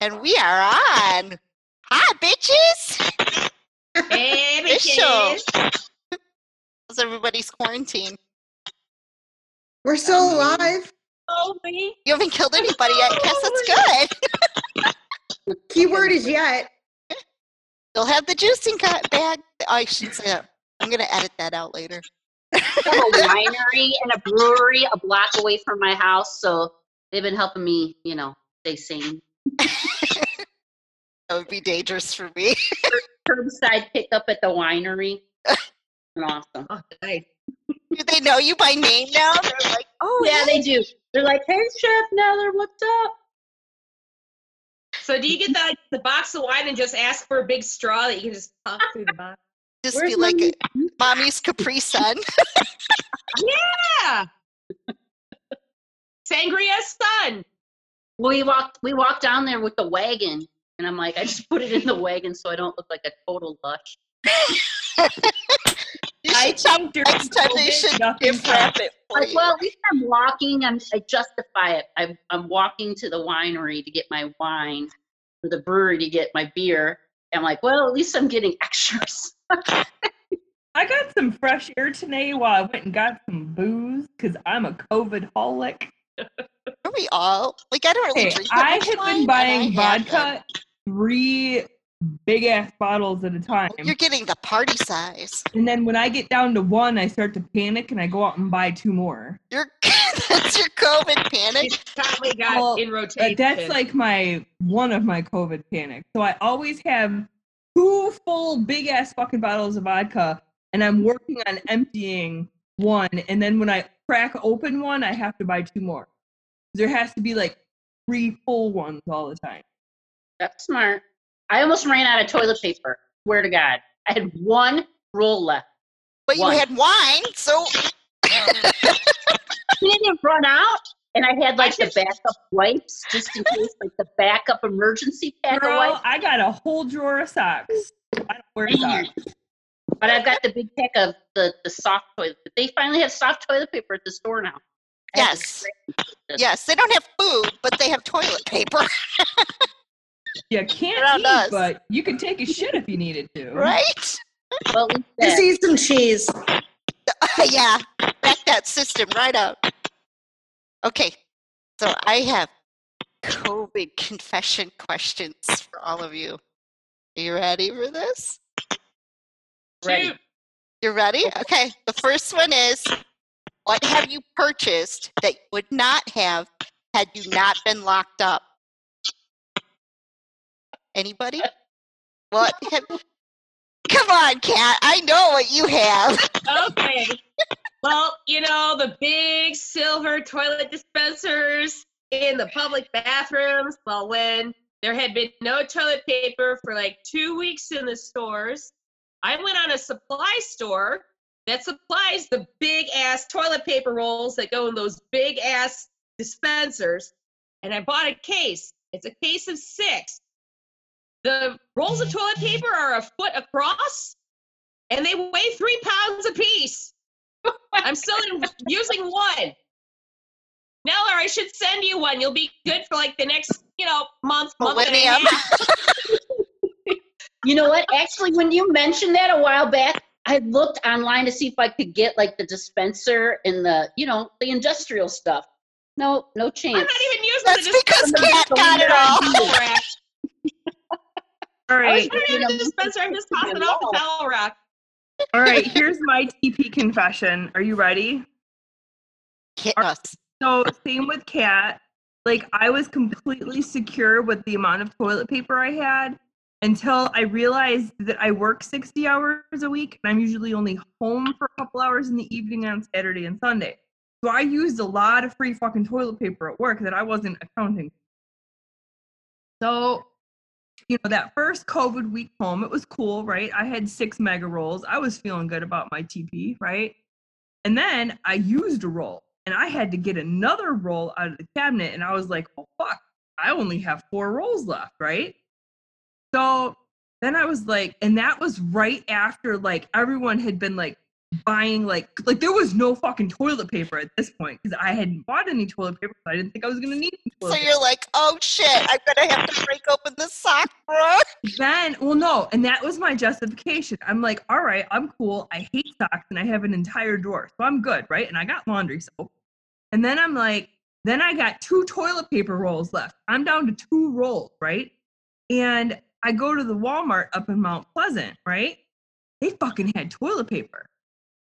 And we are on. Hi, bitches. Hey, Official. bitches. How's everybody's quarantine? We're still Um, alive. Oh, me. You haven't killed anybody yet. Guess that's good. Keyword is yet. Still have the juicing cut bag. Oh, I should say that. I'm gonna edit that out later. I have a winery and a brewery a block away from my house, so they've been helping me, you know, stay sane. That would be dangerous for me. Curbside pickup at the winery. awesome. Oh, nice. Do they know you by name now? They're like, oh Yeah, they do. They're like, "Hey, Chef Neller, what's up?" So do you get the the box of wine and just ask for a big straw that you can just pop through the box? just Where's be like a, mommy's Capri Sun. Yeah. Sangria sun. We walked we walked down there with the wagon, and I'm like, I just put it in the wagon so I don't look like a total lush. I should next time they should gift wrap it Like, well, at least I'm walking. I'm, I justify it. I'm, I'm walking to the winery to get my wine, or the brewery to get my beer. I'm like, well, at least I'm getting extras. I got some fresh air today while I went and got some booze because I'm a COVID holic. Are we all like? I don't really Hey, drink that I much have wine, been but I buying vodka three big ass bottles at a time. You're getting the party size. And then when I get down to one, I start to panic and I go out and buy two more. You're that's your COVID panic. It's probably got Well, in rotation. But that's like my one of my COVID panics. So I always have two full big ass fucking bottles of vodka and I'm working on emptying one. And then when I crack open one, I have to buy two more. There has to be like three full ones all the time. That's smart. I almost ran out of toilet paper. Swear to God, I had one roll left. But One. you had wine, so We didn't run out, and I had like the backup wipes just in case, like the backup emergency pack of Girl, wipes. I got a whole drawer of socks. I don't wear Man. socks. But I've got the big pack of the, the soft toilet. They finally have soft toilet paper at the store now. I have to yes, yes, they don't have food, but they have toilet paper, You can't Around eat, us. but you can take a shit if you needed to. right? Well, at least Just eat some cheese. yeah, back that system right up. Okay, so I have COVID confession questions for all of you. Are you ready for this? ready. You're ready? Okay. The first one is what have you purchased that you would not have had you not been locked up? Anybody? What have Come on, Kat. I know what you have. Okay. well, you know, the big silver toilet dispensers in the public bathrooms. Well, when there had been no toilet paper for like two weeks in the stores, I went on a supply store that supplies the big ass toilet paper rolls that go in those big ass dispensers. And I bought a case. It's a case of six. The rolls of mm. toilet paper are a foot across and they weigh three pounds apiece. I'm still using one. Neller, I should send you one. You'll be good for like the next, you know, month, month and a Millennium. half. You know what? Actually, when you mentioned that a while back, I looked online to see if I could get like the dispenser and the, you know, the industrial stuff. No, no chance. I'm not even using That's the because dispenser. Kat got it all. Towel rack. All I right. I don't even have the dispenser. I'm just tossing it off the towel rack. All right. Here's my TP confession. Are you ready? Hit us. So same with Kat. Like I was completely secure with the amount of toilet paper I had until I realized that I work 60 hours a week and I'm usually only home for a couple hours in the evening on Saturday and Sunday. So I used a lot of free fucking toilet paper at work that I wasn't accounting. So, you know, that first COVID week home, it was cool, right? I had six mega rolls. I was feeling good about my TP, right? And then I used a roll and I had to get another roll out of the cabinet. And I was like, oh, fuck, I only have four rolls left, right? So then I was like, and that was right after like everyone had been like buying like like there was no fucking toilet paper at this point because I hadn't bought any toilet paper. So I didn't think I was gonna need any So paper. you're like, oh shit, I'm gonna have to break open the sock drawer. Then, well, no, and that was my justification. I'm like, all right, I'm cool. I hate socks and I have an entire drawer, so I'm good, right? And I got laundry soap. And then I'm like, then I got two toilet paper rolls left. I'm down to two rolls, right? And I go to the Walmart up in Mount Pleasant, right? They fucking had toilet paper.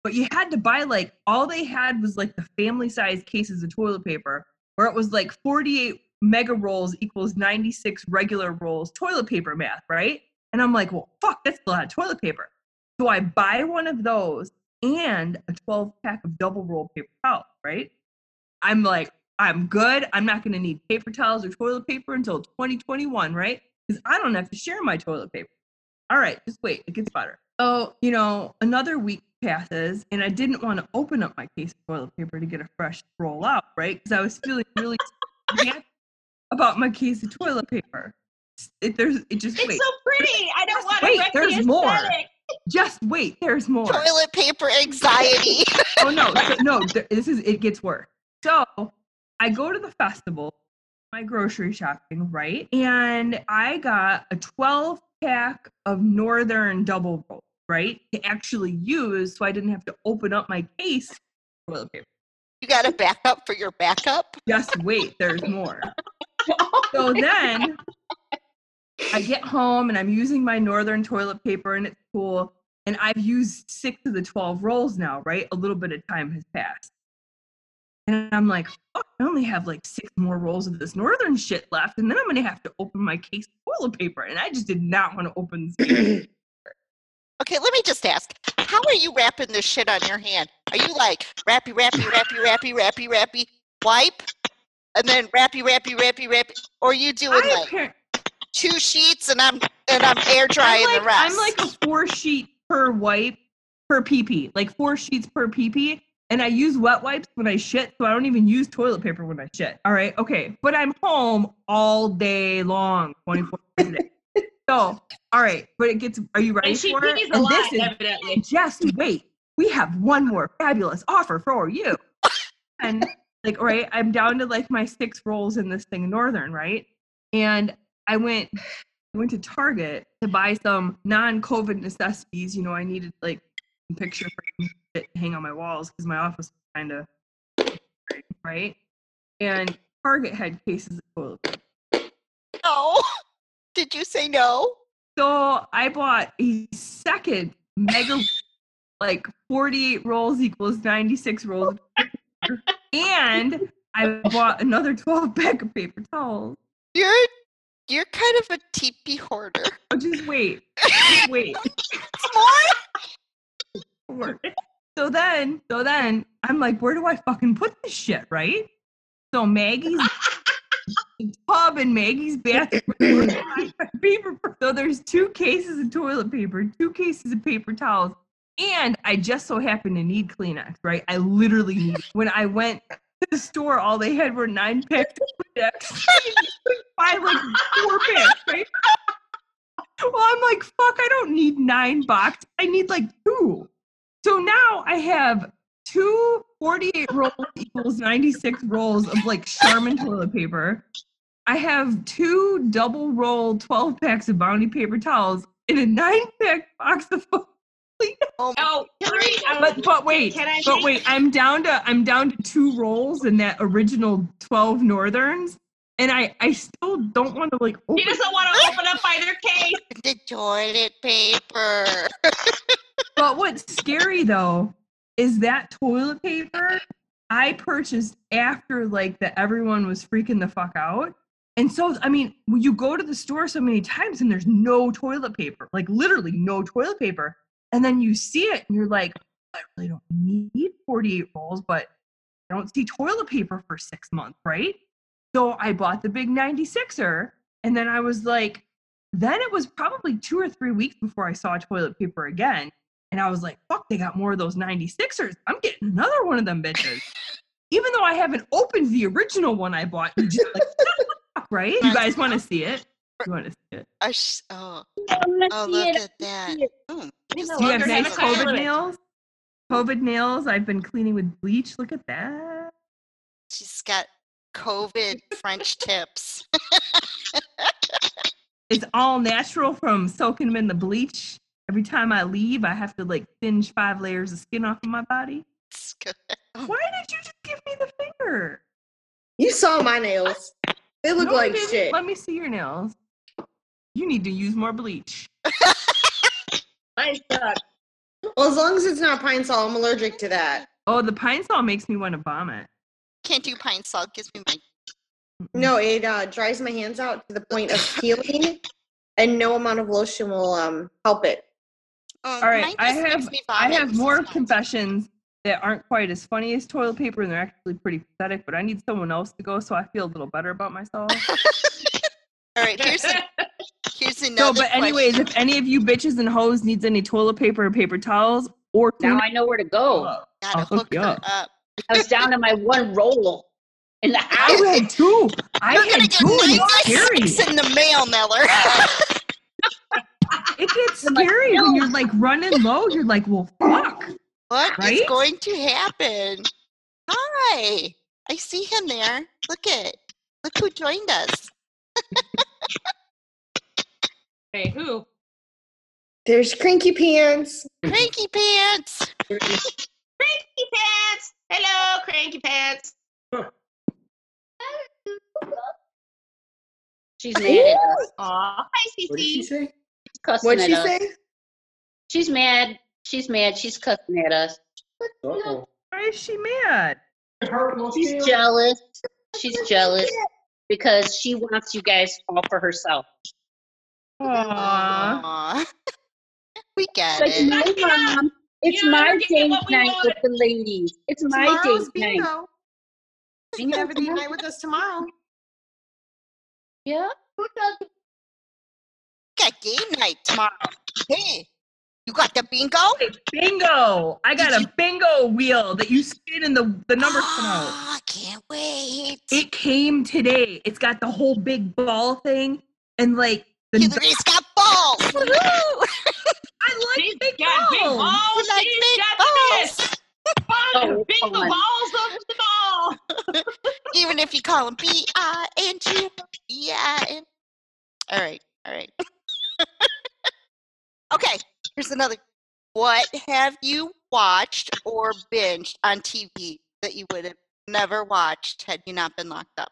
But you had to buy like all they had was like the family size cases of toilet paper, where it was like 48 mega rolls equals 96 regular rolls toilet paper math, right? And I'm like, well, fuck, that's a lot of toilet paper. So I buy one of those and a 12 pack of double roll paper towels, right? I'm like, I'm good. I'm not going to need paper towels or toilet paper until 2021, right? Because I don't have to share my toilet paper. All right, just wait. It gets better. So, oh, you know, another week passes and I didn't want to open up my case of toilet paper to get a fresh roll out, right? Because I was feeling really about my case of toilet paper. It, there's, it just It's wait, so pretty. I don't Just want wait, to wreck there's the more. just wait. There's more. Toilet paper anxiety. oh no, so, no, th- this is it gets worse. So I go to the festival, my grocery shopping, right? And I got a 12 pack of Northern double roll, right? To actually use so I didn't have to open up my case toilet paper. You got a backup for your backup? Just wait, there's more. So then I get home and I'm using my Northern toilet paper and it's cool. And I've used six of the 12 rolls now, right? A little bit of time has passed. And I'm like, fuck, I only have like six more rolls of this Northern shit left. And then I'm going to have to open my case of toilet paper. And I just did not want to open this. Okay, let me just ask. How are you wrapping this shit on your hand? Are you like wrappy, wrappy, wrappy, wrappy, wrappy, wrappy, wipe, and then wrappy, wrappy, wrappy, wrappy? Or are you doing I like two sheets and I'm and I'm air drying like, the rest? I'm like a four sheet per wipe per PP, like four sheets per PP. And I use wet wipes when I shit, so I don't even use toilet paper when I shit. All right, okay. But I'm home all day long, 24 hours a day. So, all right, but it gets, are you ready And she for it? a And lot, this is, evidently. just wait. We have one more fabulous offer for you. And like, all right, I'm down to like my six rolls in this thing, Northern, right? And I went, I went to Target to buy some non-COVID necessities. You know, I needed like picture frames to hang on my walls because my office was kind of right. And Target had cases of toilet paper. no. Did you say no? So I bought a second mega, like 48 rolls equals 96 rolls. of paper. and I bought another 12 pack of paper towels. You're you're kind of a teepee hoarder. Oh, just wait. Just wait. More? So then, so then I'm like, where do I fucking put this shit, right? So Maggie's tub and Maggie's bathroom. paper. So there's two cases of toilet paper, two cases of paper towels, and I just so happen to need Kleenex, right? I literally need. When I went to the store, all they had were nine packs of Kleenex. Buy like four packs, right? Well, I'm like, fuck, I don't need nine boxes. I need like two. So now I have two 48 rolls equals 96 rolls of like Charmin toilet paper. I have two double roll 12 packs of bounty paper towels in a nine pack box of Oh, Hillary, oh, I but but wait, but wait, I'm down to I'm down to two rolls in that original 12 northerns. And I I still don't want to like open He doesn't want to open up either case. The toilet paper. But what's scary though is that toilet paper I purchased after like that everyone was freaking the fuck out. And so I mean, you go to the store so many times and there's no toilet paper, like literally no toilet paper, and then you see it and you're like, I really don't need 48 rolls, but I don't see toilet paper for six months, right? So I bought the big 96er, and then I was like, then it was probably two or three weeks before I saw toilet paper again. And I was like, fuck, they got more of those 96ers. I'm getting another one of them bitches. Even though I haven't opened the original one I bought, you just like, right? You guys want to see it? You want to see it? I sh- oh, I oh, see look it. at that. Mm, You Do you have nice have a time COVID nails? COVID nails. I've been cleaning with bleach. Look at that. She's got COVID French tips. It's all natural from soaking them in the bleach. Every time I leave, I have to like singe five layers of skin off of my body. Why did you just give me the finger? You saw my nails. They look No, like shit. Let me see your nails. You need to use more bleach. Mine suck. Well, as long as it's not Pine-Sol, I'm allergic to that. Oh, the Pine-Sol makes me want to vomit. Can't do pine salt. Gives me my. No, it uh, dries my hands out to the point of peeling, and no amount of lotion will um help it. Oh, All right, I have I have more sometimes. confessions that aren't quite as funny as toilet paper, and they're actually pretty pathetic. But I need someone else to go, so I feel a little better about myself. All right, here's a, here's another. no, but anyways, question. if any of you bitches and hoes needs any toilet paper or paper towels or Now tuna- I know where to go. Oh, gotta I'll hook hook you up. up. I was down to my one roll in the house. I had two. I You're gonna had get two, and it's 96 in the mail, Miller. It gets I'm like, scary when you're like running low. You're like, well, fuck. What is Right? going to happen? Hi, I see him there. Look it. Look who joined us. Hey, who? There's cranky pants. Cranky Pants. Cranky Pants. Hello, Cranky Pants. She's mad at us. Aw, hi, What did she say? She's cussing What'd at she us. say? She's mad. She's mad. She's cussing at us. Uh-oh. Why is she mad? She's jealous. She's jealous because she wants you guys all for herself. Aww. Aw. we get Like, it. no, mom. It's You know, my we're date night want. with the ladies. It's my Tomorrow's date night. bingo. You can have a night with us tomorrow. Yeah. Got game night tomorrow. Hey, you got the bingo? Bingo! I got Did a you- bingo wheel that you spin and the, the numbers come out. Ah, can't wait. It came today. It's got the whole big ball thing and like the. Hillary's got balls. Woohoo! I like She's big got big balls. balls. like She's big got balls. this. Fun. Oh, big the balls over the ball. Even if you call them him B I N G B I N. All right, all right. Okay, here's another. What have you watched or binged on TV that you would have never watched had you not been locked up?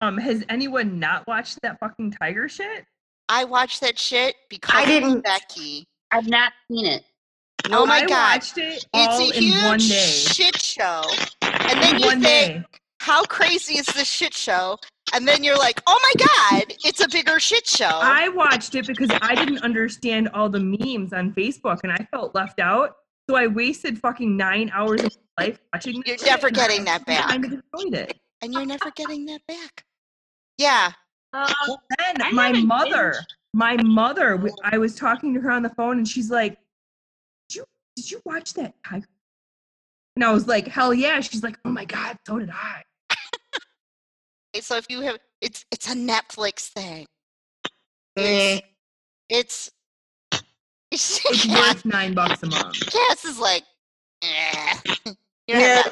Um, has anyone not watched that fucking tiger shit? I watched that shit because I didn't. Becky. I've not seen it. Oh my I god, watched it it's all a in one huge day. shit show. And then you one think, day. how crazy is this shit show? And then you're like, oh my god, it's a bigger shit show. I watched it because I didn't understand all the memes on Facebook and I felt left out. So I wasted fucking nine hours of my life watching You're shit, never getting that back. Kind of enjoyed it. and you're never getting that back. Yeah. Um, Then I my mother, binged. my mother, I was talking to her on the phone and she's like, "Did you did you watch that? And I was like, "Hell yeah!" She's like, "Oh my god, so did I." So if you have, it's it's a Netflix thing. Eh. It's it's, It's Cass, worth nine bucks a month. Cass is like, eh. You Yeah.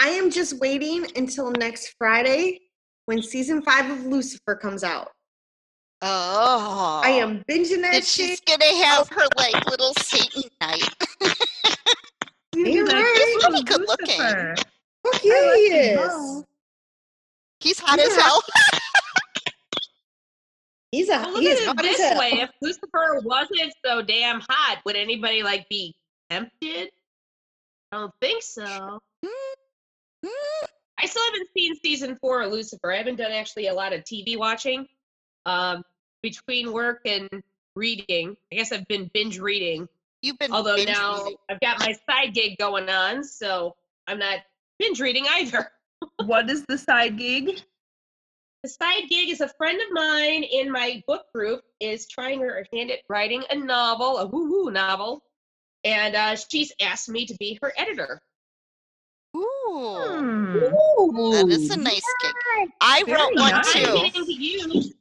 I am just waiting until next Friday when season five of Lucifer comes out. Oh. I am binging that And shit. she's gonna have her like little Satan night. You're right. He's pretty good looking. Fuck yeah, he is. Well. He's hot as Yeah. hell. He's a well, look he at it hot this hell. way. If Lucifer wasn't so damn hot, would anybody like be tempted? I don't think so. I still haven't seen season four of Lucifer. I haven't done actually a lot of TV watching. Um, between work and reading, I guess I've been binge reading. You've been Although binge now reading. I've got my side gig going on, so I'm not binge reading either. What is the side gig? The side gig is a friend of mine in my book group is trying her hand at writing a novel, a woo woo novel, and uh, she's asked me to be her editor. Ooh, Hmm. that is a nice gig. I Very wrote one nice. I'm too. getting to use.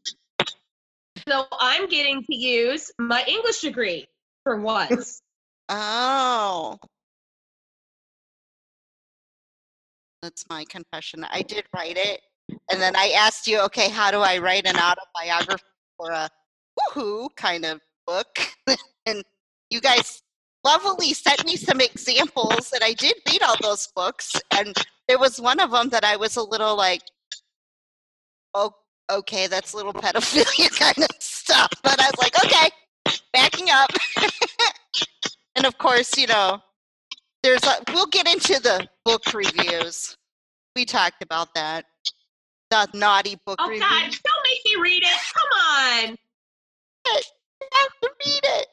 So I'm getting to use my English degree for once. Oh, That's my confession. I did write it. And then I asked you, okay, how do I write an autobiography or a woohoo kind of book? and you guys lovely sent me some examples, and I did read all those books. And there was one of them that I was a little like, oh, okay, that's a little pedophilia kind of stuff. But I was like, okay, backing up. and of course, you know, there's a, we'll get into the book reviews. We talked about that. The naughty book Oh review. God! Don't make me read it. Come on. You have to read it.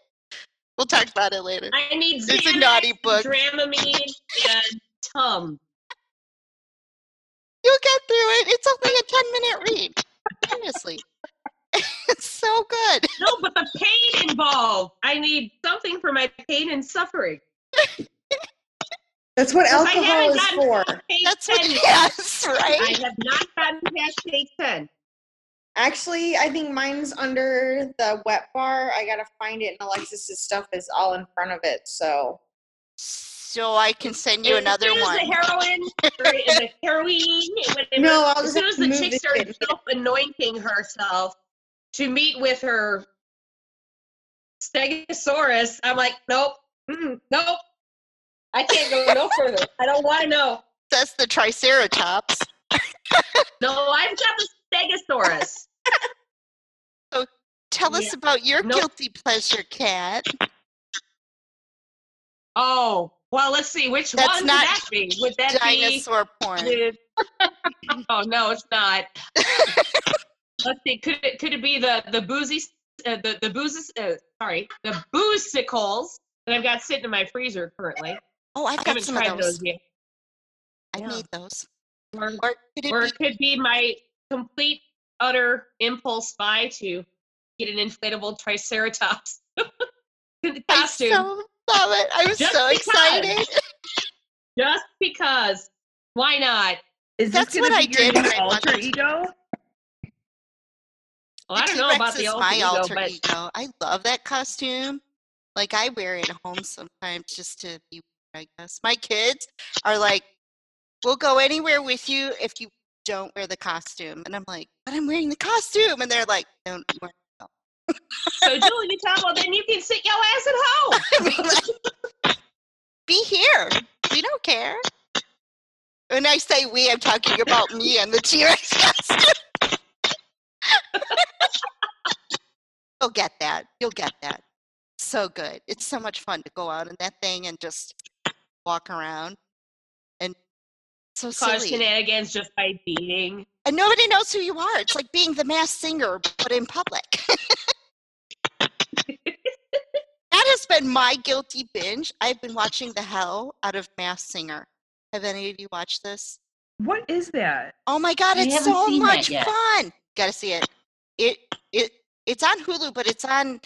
We'll talk about it later. I need It's a naughty book. Dramamine, and Tum. You'll get through it. It's only a 10 minute read. Seriously. it's so good. No, but the pain involved. I need something for my pain and suffering. That's what alcohol is for. That's what 10 yet. yes, I have not gotten past page 10. Actually, I think mine's under the wet bar. I gotta find it, and Alexis's stuff is all in front of it. So So I can send you As another soon as one. the heroin, or the heroine, whatever, No, I'll as soon as the chick the started self-anointing herself to meet with her stegosaurus, I'm like, nope, mm, nope. I can't go no further. I don't want to know. That's the Triceratops. No, I've got the stegosaurus. So tell us about your Nope. guilty pleasure, Cat. Oh, well, let's see. Which That's one would that be? Would that be? Dinosaur porn. the- oh no, it's not. Let's see. Could it could it be the the boozy uh, the the booze uh, sorry the boozicles that I've got sitting in my freezer currently? Oh, I've I got some of those. yet. I Yeah. made those. Or, Or could it be could be my complete utter impulse buy to get an inflatable triceratops I costume so love it. I'm Just so because. excited. just because. Why not? Is That's this gonna what I be your did new when I alter ego? Well, I don't know about the is alter my ego, alter but ego. I love that costume. Like I wear it at home sometimes just to be. I guess my kids are like, "We'll go anywhere with you if you don't wear the costume," and I'm like, "But I'm wearing the costume," and they're like, "Don't wear." It. so Julie Tabo, then you can sit your ass at home. I mean, like, be here. We don't care. When I say we, I'm talking about me and the T-Rex costume. You'll get that. You'll get that. So good. It's so much fun to go out in that thing and just walk around. And so Cause silly. shenanigans just by being. And nobody knows who you are. It's like being the Masked Singer, but in public. that has been my guilty binge. I've been watching the hell out of Masked Singer. Have any of you watched this? What is that? Oh my god, it's so much fun. Gotta see it. It it it's on Hulu, but it's on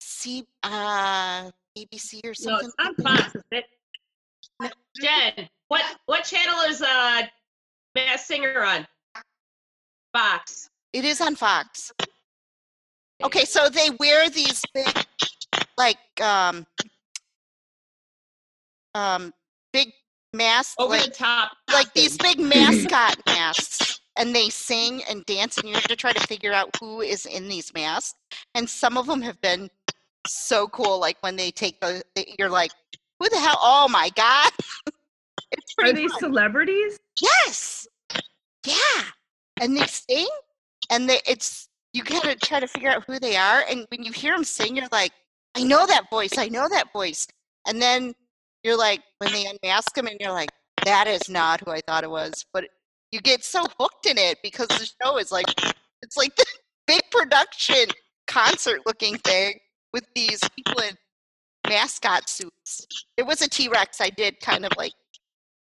C uh ABC or No, something. it's on. Fox, is it? Jen, what what channel is uh Masked Singer on? Fox. It is on Fox. Okay, so they wear these big, like, um, um, big masks, Over like, the top. like these big mascot masks, and they sing and dance, and you have to try to figure out who is in these masks. And some of them have been so cool. Like when they take the, the- you're like, who the hell? Oh my god! it's Are they fun. celebrities? Yes. Yeah. And they sing, and they it's you gotta try to figure out who they are. And when you hear them sing, you're like, I know that voice. I know that voice. And then you're like, when they unmask them, and you're like, that is not who I thought it was. But you get so hooked in it because the show is like, it's like the big production concert looking thing with these people in mascot suits. It was a T Rex. I did kind of like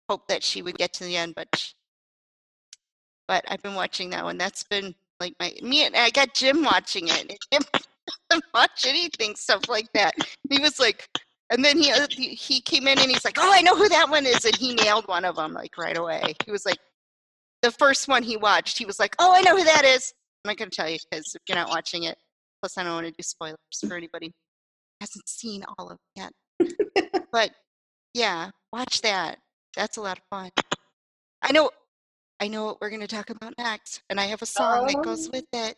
hope that she would get to the end, but sh- but I've been watching that one. That's been like my me and I got Jim watching it. Jim doesn't watch anything stuff like that. He was like, and then he uh, he he came in and he's like, oh, I know who that one is, and he nailed one of them like right away. He was like, the first one he watched, he was like, oh, I know who that is. I'm not gonna tell you because if you're not watching it, plus I don't want to do spoilers for anybody hasn't seen all of it yet. but yeah, watch that. That's a lot of fun. I know, I know what we're going to talk about next, and I have a song that goes Oh. with it.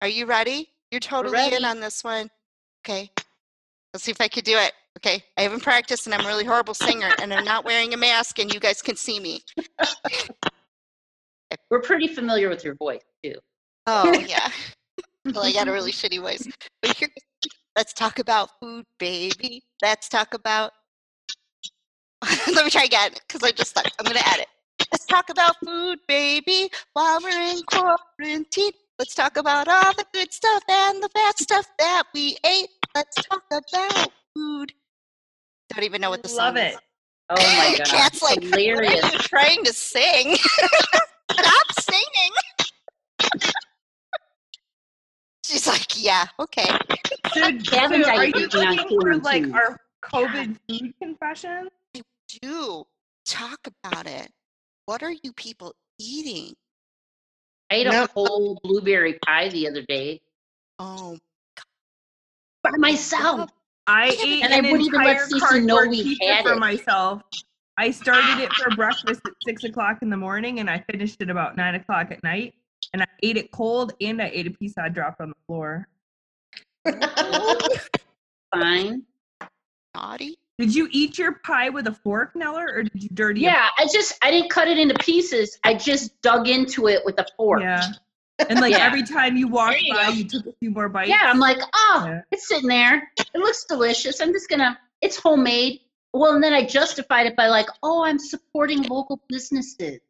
Are you ready? You're totally ready. in on this one. Okay. Let's see if I could do it. Okay. I haven't practiced, and I'm a really horrible singer, and I'm not wearing a mask, and you guys can see me. We're pretty familiar with your voice too. Oh yeah. well, I got a really shitty voice. But here, let's talk about food, baby. Let's talk about. Let me try again because I just thought I'm gonna add it. Let's talk about food, baby, while we're in quarantine. Let's talk about all the good stuff and the bad stuff that we ate. Let's talk about food. Don't even know what the Love song it. is. Oh my god. Cat's like, what are you trying to sing? Stop singing. She's like, yeah, okay. So, Gavin so are you looking for like quarantine. our COVID food confession? Do talk about it. What are you people eating? I ate a whole blueberry pie the other day Oh, by myself. I ate and I an wouldn't even let entire Cece know we pizza had for it. myself. I started it for breakfast at six o'clock in the morning, and I finished it about nine o'clock at night. And I ate it cold, and I ate a piece I dropped on the floor. Fine. naughty. Did you eat your pie with a fork, Neller, or did you dirty? it? Yeah, I just I didn't cut it into pieces. I just dug into it with a fork. Yeah. And like Yeah. every time you walked you by, go. you took a few more bites. Yeah, I'm like, oh, Yeah. it's sitting there. It looks delicious. I'm just gonna. It's homemade. Well, and then I justified it by like, oh, I'm supporting local businesses.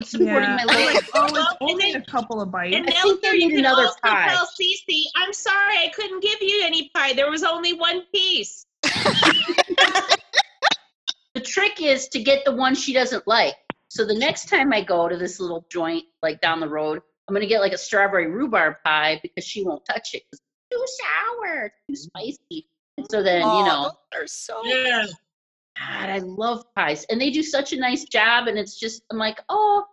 I'm supporting Yeah. my I'm like, oh, Well, it's and only then- a couple of bites. And I think they there you need can another also pie. tell Cece, I'm sorry I couldn't give you any pie. There was only one piece. The trick is to get the one she doesn't like. So the next time I go to this little joint, like down the road, I'm gonna get like a strawberry rhubarb pie because she won't touch it. 'cause It's too sour, too spicy. And so then, oh, you know, those are so. Yeah. God, I love pies, and they do such a nice job. And it's just, I'm like, oh,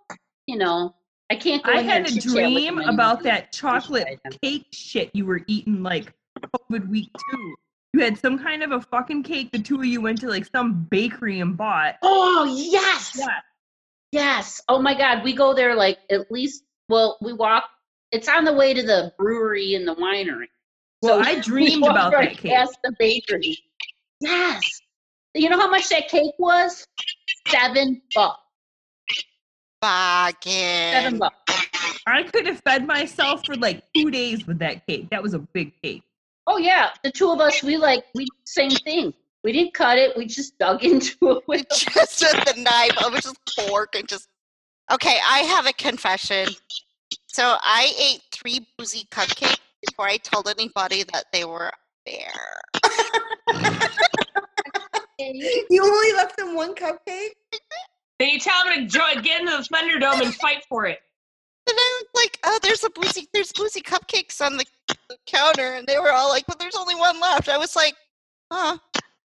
you know, I can't go. I had a dream about that chocolate cake shit you were eating like COVID week two. You had some kind of a fucking cake. The two of you went to like some bakery and bought. Oh yes, Yeah. yes. Oh my God, we go there like at least. Well, we walk. It's on the way to the brewery and the winery. Well, So I dreamed about right that cake. Past the bakery. Yes. You know how much that cake was? Seven bucks. Seven bucks. I could have fed myself for like two days with that cake. That was a big cake. Oh yeah, the two of us, we like we did the same thing. We didn't cut it. We just dug into it with just with the knife. I was just fork and just. Okay, I have a confession. So I ate three boozy cupcakes before I told anybody that they were there. You only left them one cupcake? Then you tell them to join, get into the Thunderdome and fight for it. And I was like, oh, there's a boozy, there's boozy cupcakes on the, the counter, and they were all like, but there's only one left. I was like, huh,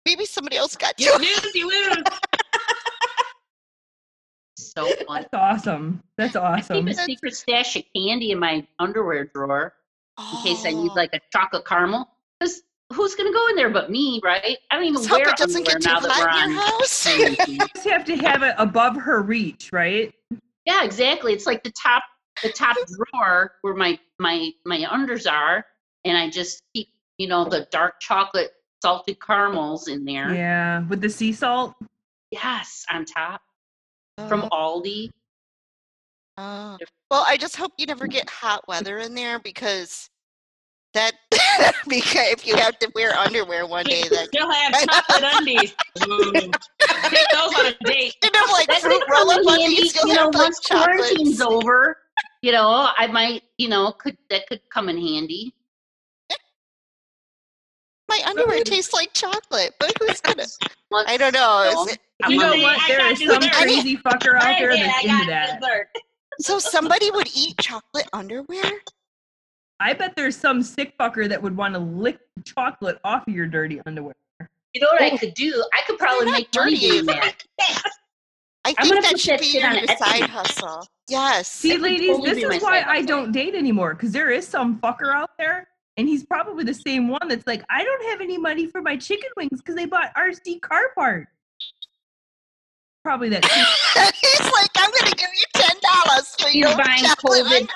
maybe somebody else got You two. lose, you lose. so fun. That's awesome. That's awesome. I keep a secret stash of candy in my underwear drawer in case I need Oh, like a chocolate caramel. Because who's gonna go in there but me, right? I don't even let's hope wear it doesn't underwear get too now that we're hot in your on house. quarantine. just have to have it above her reach, right? yeah, exactly. It's like the top the top drawer where my my my unders are, and I just keep you know the dark chocolate salted caramels in there. Yeah, with the sea salt. Yes, on top oh. from Aldi. Oh. Well, I just hope you never get hot weather in there because that because if you have to wear underwear one day, then You'll have chocolate undies. Ooh. Take those on a date. you know like That fruit roll up undies, you'll know, like once quarantine's over. You know, I might, you know, could that could come in handy. My underwear tastes like chocolate, but who's gonna? Once- I don't know. So, it, You know what? I There dessert. some crazy fucker out there I did, that's into that. dessert. so somebody would eat chocolate underwear? I bet there's some sick fucker that would want to lick chocolate off of your dirty underwear. You know what I oh. could do? I could probably not make money dirty. doing that. I I'm think gonna that put should that be shit your on new Etsy. side hustle. Yes. See, ladies, totally this is why I hustle. don't date anymore because there is some fucker out there, and he's probably the same one that's like, I don't have any money for my chicken wings because they bought RC car parts. probably that. He's like, I'm going to give you ten dollars for She's your buying chocolate COVID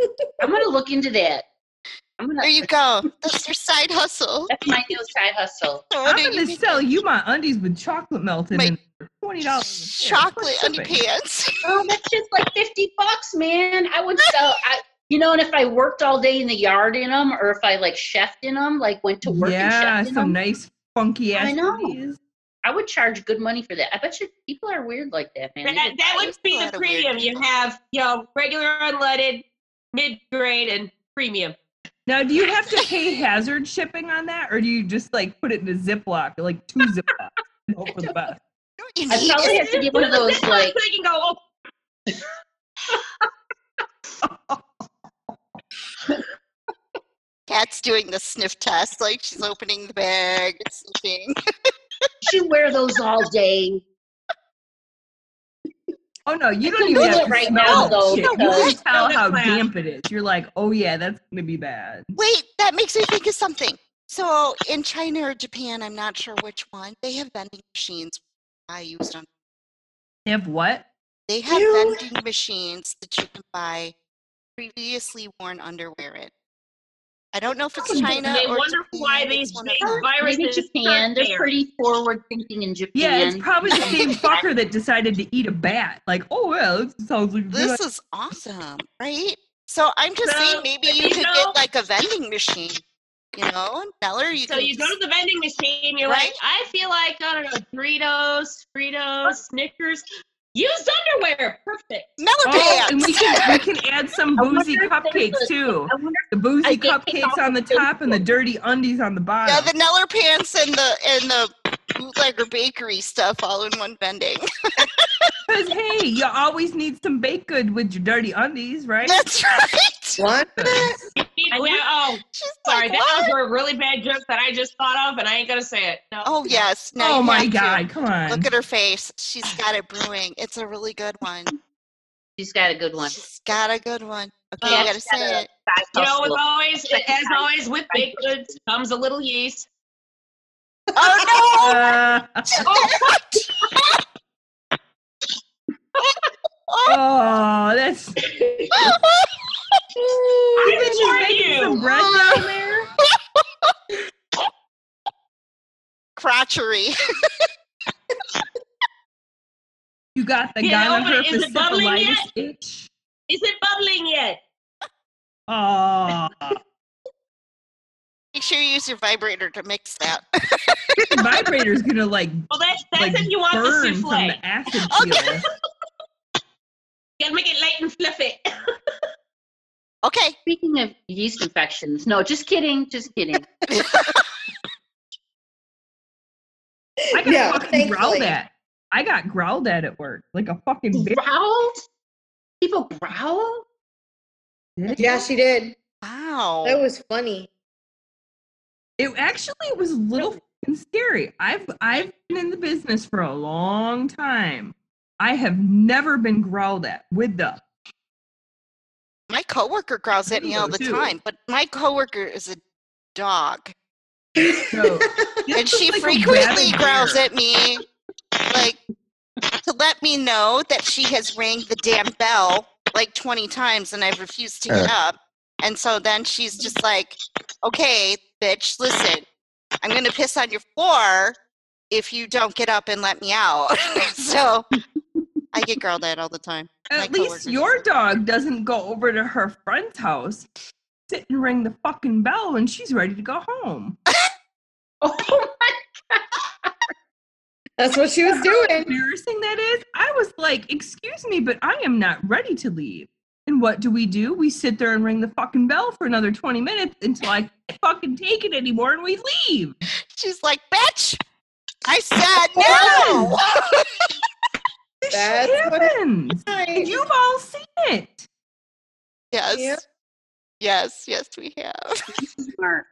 underwear." panties. I'm gonna look into that. I'm gonna. There you go. That's your side hustle. That's my new side hustle. So I'm gonna making? sell you my undies with chocolate melted My in for twenty dollars. chocolate underpants. Oh, that's just like fifty bucks, man. I would sell. I, you know, and if I worked all day in the yard in them, or if I like chefed in them, like went to work Yeah, and chefed in some them, nice funky ass I know. undies. I would charge good money for that. I bet you people are weird like that, man. That, that would be the premium. You have, you know, regular unleaded, mid grade, and premium. Now, do you have to pay hazard shipping on that, or do you just like put it in a Ziploc, like two Ziplocs, and hope for the best? You I probably have to get one of those like so you can go, oh, Kat's doing the sniff test, like she's opening the bag and sniffing. you wear those all day. Oh no, you I don't even do have it to right smell now, though, shit. You can tell how that's damp it is. You're like, oh yeah, that's gonna be bad. Wait, that makes me think of something. So in China or Japan, I'm not sure which one, they have vending machines. I used on. They have what? They have Ew. vending machines that you can buy previously worn underwear in. I don't know if it's China they or wonder why Japan, these it's one big of viruses Maybe Japan. They're there. pretty forward thinking in Japan. Yeah, it's probably the same fucker that decided to eat a bat. Like, oh well, this sounds like a good This is awesome, right? So I'm just So, saying maybe you you could know- get like a vending machine, you know, and tell her you So can. you go to the vending machine, you're Right? like, I feel like, I don't know, Doritos, Fritos, Snickers. Used underwear. Perfect. Miller Oh, pants. and we can we can add some boozy cupcakes too. The boozy I think they cupcakes on the top and the dirty undies on the bottom. yeah, the Neller pants and the and the bootlegger bakery stuff all in one vending. Because hey, you always need some baked good with your dirty undies, right? That's right. What? Yeah, oh, She's sorry. like, that was a really bad joke that I just thought of, and I ain't going to say it. No. Oh yes. Now oh my have to. god, come on. Look at her face. She's got it brewing. It's a really good one. she's got a good one. She's got a good one. Okay, Yeah, I gotta say a- it. Side You know, with hustle. always, as always, with baked goods comes a little yeast. Oh no! Uh, oh, that's. think she's warned making you. some bread down there? Crotchery. You got the Yeah, Ghana oh, herpes is it bubbling yet? itch. Is it bubbling yet? Oh, Make sure you use your vibrator to mix that. the vibrator's gonna like Well, that's that's like if you want the burn from souffle. the acid Okay. gotta make it light and fluffy. Okay. Speaking of yeast infections, no, just kidding, just kidding. I got Yeah, fucking growled at. I got growled at at work like a fucking bitch. Growled? People growl? Yeah, she did. Wow. That was funny. It actually was a little fucking scary. I've I've been in the business for a long time. I have never been growled at with the My coworker growls at me all the Too. time, but my coworker is a dog, so and she frequently growls at me, like to let me know that she has rang the damn bell like 20 times, and I've refused to get up. And so then she's just like, "Okay, bitch, listen, I'm gonna piss on your floor if you don't get up and let me out." so I get growled at all the time. my At least your dog doesn't go over to her friend's house, sit and ring the fucking bell when she's ready to go home. Oh my god. That's what she was doing. How doing. embarrassing that is. I was like, excuse me, but I am not ready to leave. And what do we do? We sit there and ring the fucking bell for another 20 minutes until I can't fucking take it anymore and we leave. She's like, "Bitch, I said no." This That's shit happens. Right. You've all seen it. yes. Yep. Yes, yes, we have.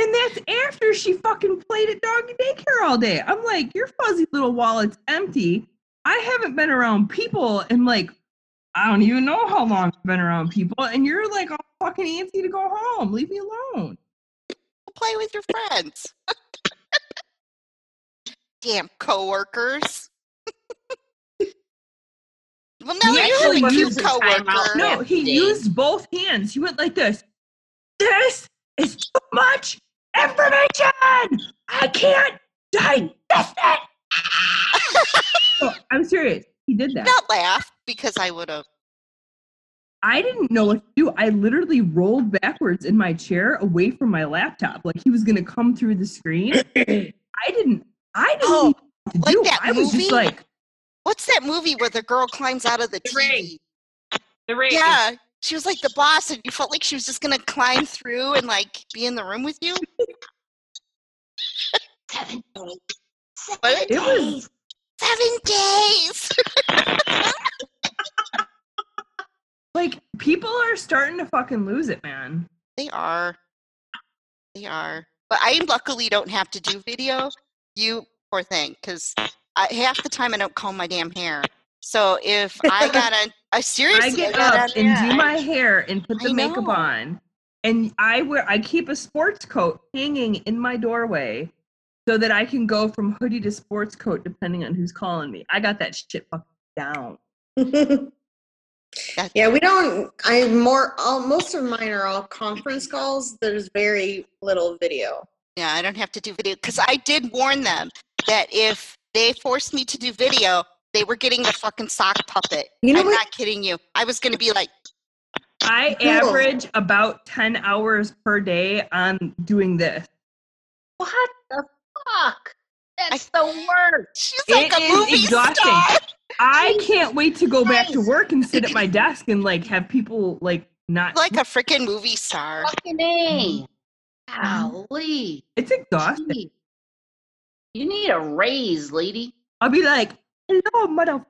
And that's after she fucking played at doggy daycare all day. I'm like, your fuzzy little wallet's empty. I haven't been around people in like, I don't even know how long I've been around people. And you're like all fucking antsy to go home. Leave me alone. Play with your friends. Damn coworkers. Well, He you actually have a cute uses time out. coworker. No, he Dave. used both hands. He went like this. This is too much information. I can't digest it. Oh, I'm serious. He did that. Not laugh because I would have. I didn't know what to do. I literally rolled backwards in my chair away from my laptop, like he was gonna come through the screen. I didn't. I didn't Oh, know what to like do. that I was movie? just like, What's that movie where the girl climbs out of the The TV? Ring. The ring. Yeah, she was like the boss, and you felt like she was just gonna climb through and like be in the room with you. Seven days. What? it was. Seven days. Like people are starting to fucking lose it, man. They are. They are. But I luckily don't have to do video. You poor thing, because half the time I don't comb my damn hair. So if I got a, I seriously I get got up a- and yeah, do I- my hair and put the makeup on, and I wear. I keep a sports coat hanging in my doorway, so that I can go from hoodie to sports coat depending on who's calling me. I got that shit fucking down. yeah, we don't. I more. All, most of mine are all conference calls. There's very little video. Yeah, I don't have to do video because I did warn them that if they forced me to do video, they were getting the fucking sock puppet. You know I'm what? not kidding you. I was going to be like, I Cool. average about ten hours per day on doing this. What the fuck? That's the worst. she's It like a is movie exhausting. star. I can't wait to go back to work and sit at my desk and like have people like not Like a freaking movie star. Fucking A. Mm. Golly. It's exhausting. Gee. You need a raise, lady. I'll be like, hello, motherfucker.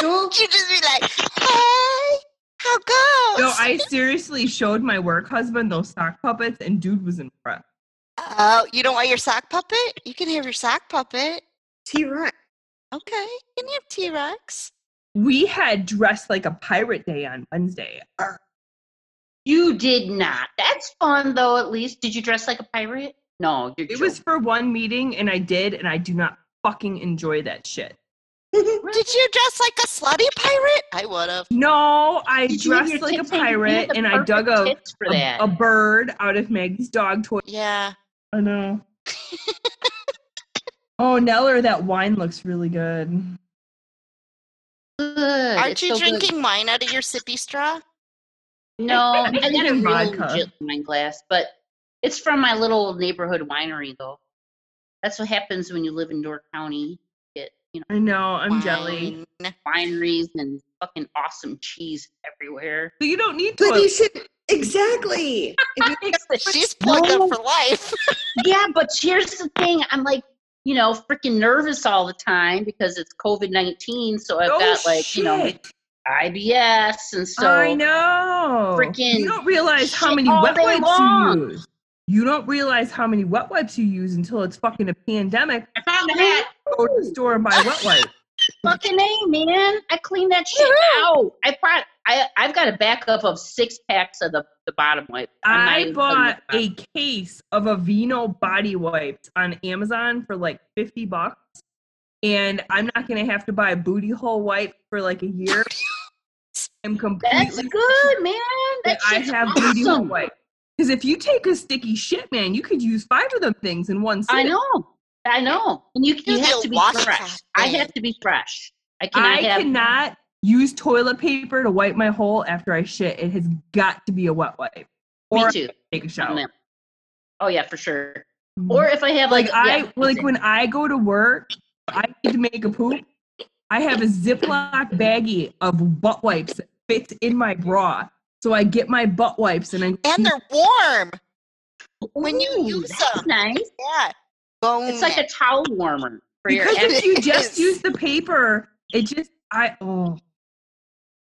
Well, You just be like, hey, how goes? No, I seriously showed my work husband those sock puppets, and dude was impressed. Oh, you don't want your sock puppet? You can have your sock puppet. T Rex. Okay, can you can have T Rex. We had dressed like a pirate day on Wednesday. You did not. That's fun, though, at least. Did you dress like a pirate? No, you're It was for one meeting, and I did, and I do not fucking enjoy that shit. Did you dress like a slutty pirate? I would have. No, I Did dressed like a tits hanging? You had pirate, and I dug perfect a, for a, that. a bird out of Meg's dog toy. Yeah. I know. oh, Neller, that wine looks really good. Good. Aren't It's you so good. drinking wine out of your sippy straw? No, I got a real vodka. legit wine glass, but it's from my little neighborhood winery, though. That's what happens when you live in Door County. Get you know I know, I'm jelly. Wineries and fucking awesome cheese everywhere. So you don't need But you should exactly. She's plugged No. up for life. yeah, but here's the thing: I'm like, you know, freaking nervous all the time because it's COVID nineteen. So I've Oh, got like, you know, shit. IBS, and so I know. freaking you don't realize how many all wet wipes you use. You don't realize how many wet wipes you use until it's fucking a pandemic. I found the hat. Go to the store and buy wet wipes. fucking a man. I cleaned that shit out. I brought. I I've got a backup of six packs of the the bottom wipe. I bought a case of Aveeno body wipes on Amazon for like 50 bucks. And I'm not going to have to buy a booty hole wipe for like a year. I'm completely That's good, man. That that I have booty hole awesome. Wipe. Because if you take a sticky shit, man, you could use five of them things in one I know. I know. And you, you Use have to be fresh. I have to be fresh. I cannot I have. cannot use toilet paper to wipe my hole after I shit. It has got to be a wet wipe. Me too. take a shower. Oh yeah, for sure. Mhm. Or if I have like like, I yeah, like when I go to work, I need to make a poop. I have a Ziploc baggie of butt wipes that fits in my bra. So I get my butt wipes and I And they're warm. when you use that's them. nice. Yeah. Bone It's like a towel warmer for your because if you just use the paper, it just I oh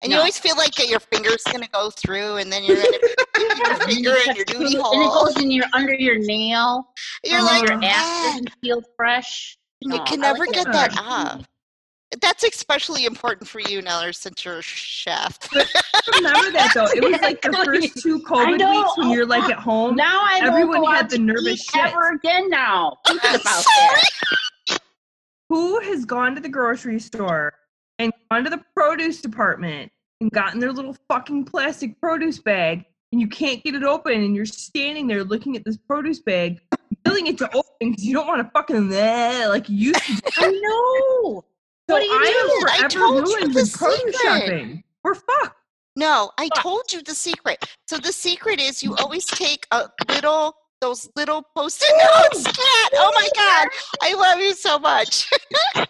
and you always feel like your finger's gonna go through, and then you're gonna your finger in your duty and it goes in your under your nail. You're like, your ass "Ah," doesn't feel fresh. and you No, can I never like get that. that off. That's especially important for you, Neller, since you're a chef. remember that though. It was like the first two COVID know. weeks when oh, you're like at home. Now I Everyone won't go had the to nervous eat shit. ever again. Now thinking I'm about that. who has gone to the grocery store and gone to the produce department and gotten their little fucking plastic produce bag and you can't get it open and you're standing there looking at this produce bag, willing it to open because you don't want to fucking bleh, like you used to. do. I know. So What do you I do? am I told you the secret. shopping. We're fucked. No, I Fuck. told you the secret. So the secret is you always take a little those little post-it notes. Cat, oh my god, I love you so much.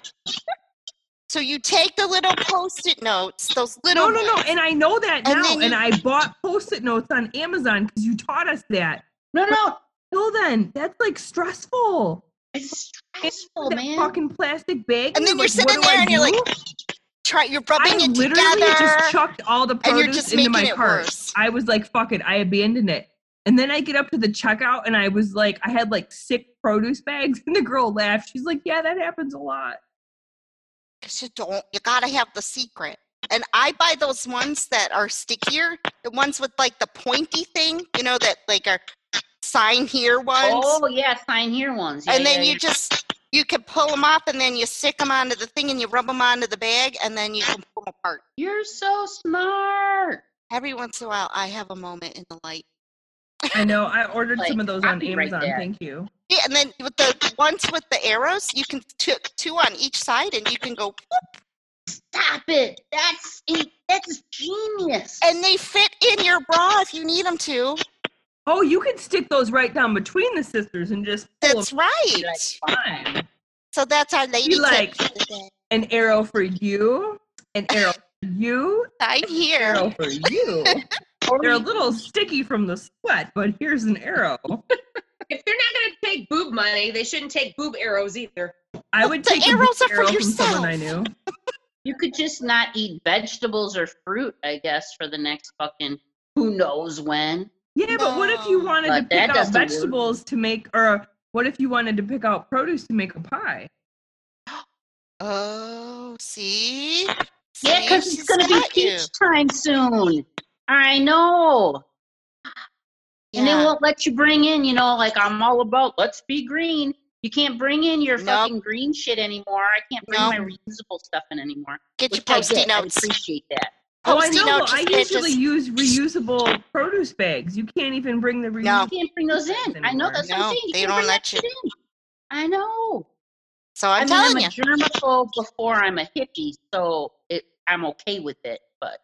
so you take the little post-it notes, those little No, no, no. And I know that And now. then And I bought post-it notes on Amazon because you taught us that. No, no. Till then, that's like stressful. It's stressful, that man. fucking plastic bag. And then you're like, sitting do I there and you're do? like try you're rubbing I it literally together. just chucked all the and you're produce just into my it cart. worse. I was like, fuck it, I abandoned it. And then I get up to the checkout and I was like, I had like sick produce bags, and the girl laughed. She's like, Yeah, that happens a lot. Because you don't, you gotta have the secret. And I buy those ones that are stickier, the ones with like the pointy thing, you know, that like are sign here ones. Oh yeah, sign here ones. Yeah, and then yeah, you yeah. just you can pull them off and then you stick them onto the thing and you rub them onto the bag and then you can pull them apart. You're so smart. Every once in a while, I have a moment in the light. I know. I ordered Like, some of those on Amazon. that. Thank you. Yeah, and then with the ones with the arrows, you can t- two on each side and you can go, Stop it. That's in, that's genius. and they fit in your bra if you need them to. Oh, you can stick those right down between the sisters and just pull That's them right. fine. So that's our lady tip like- for the day. An arrow for you, an arrow for you, Sign here. arrow for you. They're a little sticky from the sweat, but here's an arrow. If they're not going to take boob money, they shouldn't take boob arrows either. I would the take a big arrows are for arrow from someone I knew. you could just not eat vegetables or fruit, I guess, for the next fucking who knows when. Yeah, but what if you oh, wanted But to pick out doesn't work. vegetables to make, or what if you wanted to pick out produce to make a pie? Oh, see? Yeah, because it's gonna be got you. peach time soon. I know. And they won't let you bring in, you know, like I'm all about let's be green. You can't bring in your Nope. fucking green shit anymore. I can't bring my reusable stuff in anymore. Get your Which I post-it get. I notes. appreciate that. Oh, I Post-it know. notes, but I usually just- use reusable produce bags. You can't even bring the reusable. No. You can't bring those in. I know Anymore. that's what No, I'm saying. You they can't don't bring let you. in. I know. So I I'm mean, telling I'm you. a germaphobe before I'm a hippie, so it, I'm okay with it. But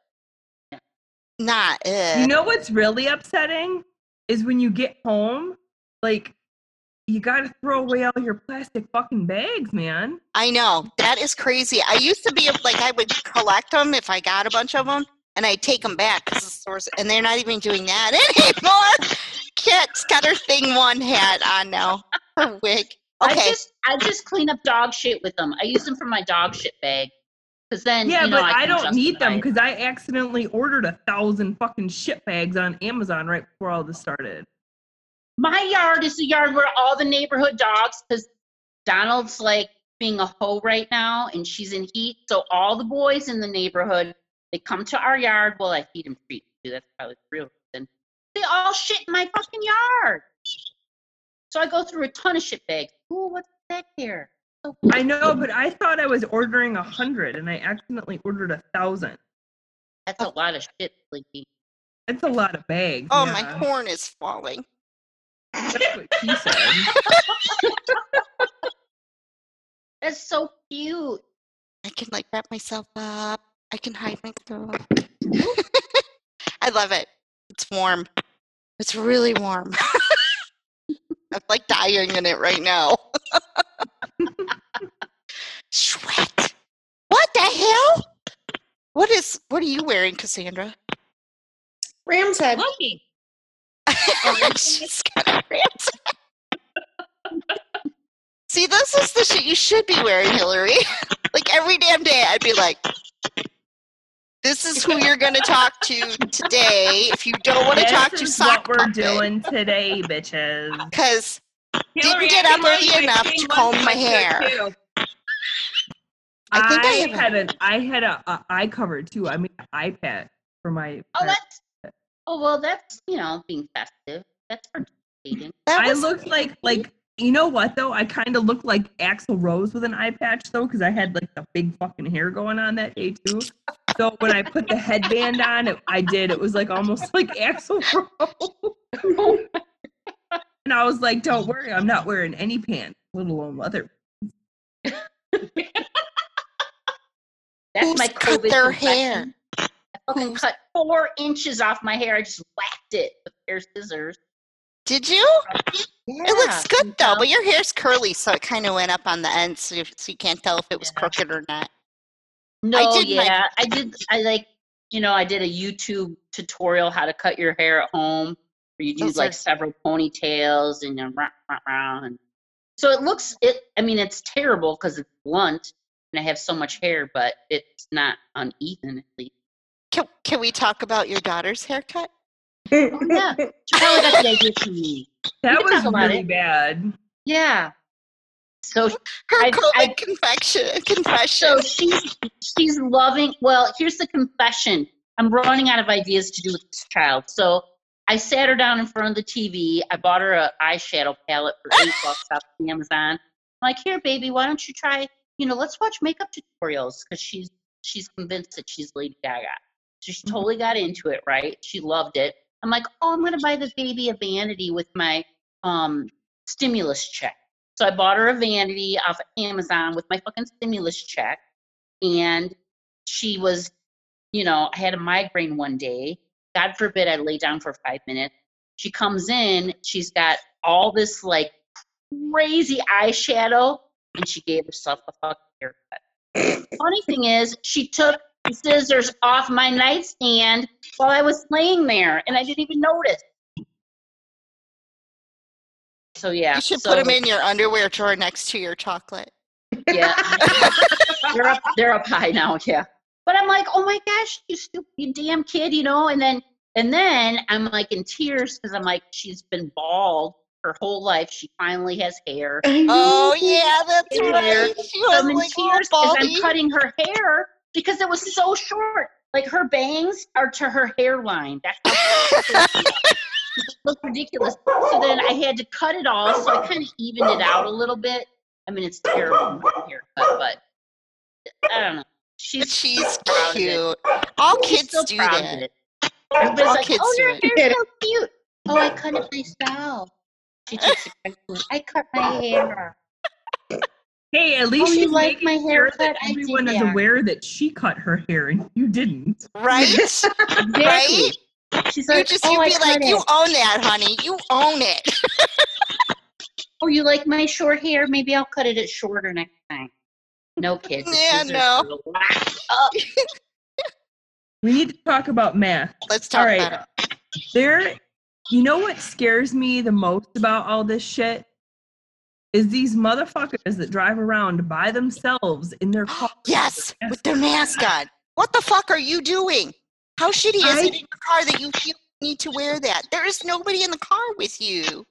Not uh, You know what's really upsetting is when you get home, like you got to throw away all your plastic fucking bags, man. I know that is crazy. I used to be like I would collect them if I got a bunch of them, and I'd take them back to the stores, and they're not even doing that anymore. Kit's got her thing one hat on now, her wig. I just I just clean up dog shit with them. I use them for my dog shit bag. Cause then Yeah, you know, but I, can don't need them because I accidentally ordered a thousand fucking shit bags on Amazon right before all this started. My yard is the yard where all the neighborhood dogs, because Donald's like being a hoe right now, and she's in heat. So all the boys in the neighborhood, they come to our yard. Well, I feed them treats too. That's probably the real reason. They all shit in my fucking yard. So I go through a ton of shit bags. Ooh, what's that here? So I know, but I thought I was ordering a hundred and I accidentally ordered a thousand. That's a lot of shit, Slinky. That's a lot of bags. oh yeah. my horn is falling. That's what she said. That's so cute. I can like wrap myself up. I can hide myself. I love it. It's warm. It's really warm. I'm like dying in it right now. Sweat. What the hell? What is what are you wearing, Cassandra? Ram's head. Loki. Oh, she's got this is the shit you should be wearing, Hillary. like every damn day, I'd be like, "This is who you're going to talk to today." If you don't want to this talk to is sock what we're puppet, doing today, bitches. because didn't get up early love enough to comb my hair. two. I think I I have had an I had a, a eye cover too. I mean, iPad for my. Oh, that's oh well, that's you know being festive. That's participating. that I was looked like like you know what though? I kind of looked like Axl Rose with an eye patch though, because I had like the big fucking hair going on that day too. So when I put the headband on, it, I did. It was like almost like Axl Rose. and I was like, "Don't worry, I'm not wearing any pants, let alone leather." That's Who's my cut their confession. hair? I fucking cut four inches off my hair. I just whacked it with a pair of scissors. Did you? Yeah, It looks good though, but your hair's curly, so it kind of went up on the end, so you, so you can't tell if it was Yeah. crooked or not. No, did my- yeah, I did. I like, you know, I did a YouTube tutorial how to cut your hair at home, where you oh, do Those like are- several ponytails and then rah, rah, rah, and so it looks. It. I mean, it's terrible because it's blunt and I have so much hair, but it's not uneven at least. Can, can we talk about your daughter's haircut? Oh yeah, she got the idea from me. That can was really it. bad. Yeah. So Her I- COVID I- confession. Confession. So she's she's loving. Well, here's the confession. I'm running out of ideas to do with this child. So I sat her down in front of the TV. I bought her an eyeshadow palette for eight bucks off of Amazon. I'm like, here, baby, why don't you try? You know, let's watch makeup tutorials because she's she's convinced that she's Lady Gaga. So she mm-hmm. totally got into it, right? She loved it. I'm like, oh, I'm gonna buy the baby a vanity with my um stimulus check. So I bought her a vanity off of Amazon with my fucking stimulus check. And she was, you know, I had a migraine one day. God forbid I lay down for five minutes. She comes in, she's got all this like crazy eyeshadow, and she gave herself a fucking haircut. Funny thing is, she took the scissors off my nightstand while I was laying there, and I didn't even notice. So yeah, you should so, put them in your underwear drawer next to your chocolate. Yeah, they're up, they're up high now. Yeah, but I'm like, oh my gosh, you stupid, you damn kid, you know. And then, and then I'm like in tears because I'm like, she's been bald her whole life. She finally has hair. Oh yeah, that's Yeah. right. She I'm in like tears because I'm cutting her hair because it was so short. Like her bangs are to her hairline. That's how short she is. It looked ridiculous. So then I had to cut it all, so I kind of evened it out a little bit. I mean, it's terrible haircut, but I don't know. She's she's it. cute. All kids do that. it. Everybody's All like, kids "Oh, your it. hair's so cute." Oh, I cut it myself. She takes compliment. I cut my hair. Hey, at least Oh, you she's like making my sure that haircut? I did everyone is aware that she cut her hair and you didn't. Right? Exactly. right? She's You like, just "Oh, you I be cut like, you it. own that, honey. You own it. Oh, you like my short hair? Maybe I'll cut it at shorter next time. No, kid. Yeah, no. are whacked up. We need to talk about math. Let's talk All right. about it. There, you know what scares me the most about all this shit? Is these motherfuckers that drive around by themselves in their car. Yes, with their mask on. What the fuck are you doing? How shitty is I- it in your car that you need to wear that? There is nobody in the car with you.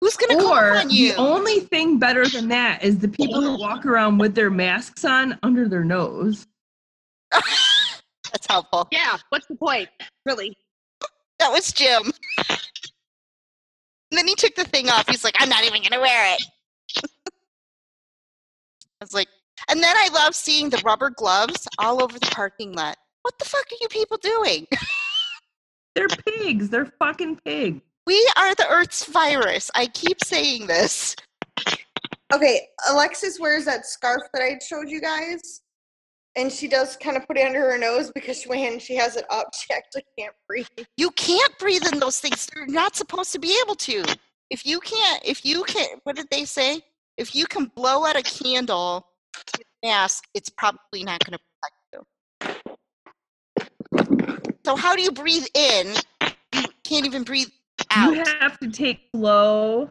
Who's gonna call Or on you? the only thing better than that is the people who walk around with their masks on under their nose. That's helpful. Yeah, what's the point? Really? That was Jim. And then he took the thing off. He's like, I'm not even gonna wear it. I was like, and then I love seeing the rubber gloves all over the parking lot. What the fuck are you people doing? They're pigs. They're fucking pigs. We are the Earth's virus. I keep saying this. Okay, Alexis wears that scarf that I showed you guys. And she does kind of put it under her nose because when she has it up, she actually can't breathe. You can't breathe in those things. You're not supposed to be able to. If you can't, if you can't, what did they say? If you can blow out a candle with a mask, it's probably not going to protect you. So how do you breathe in? You can't even breathe out. You have to take slow,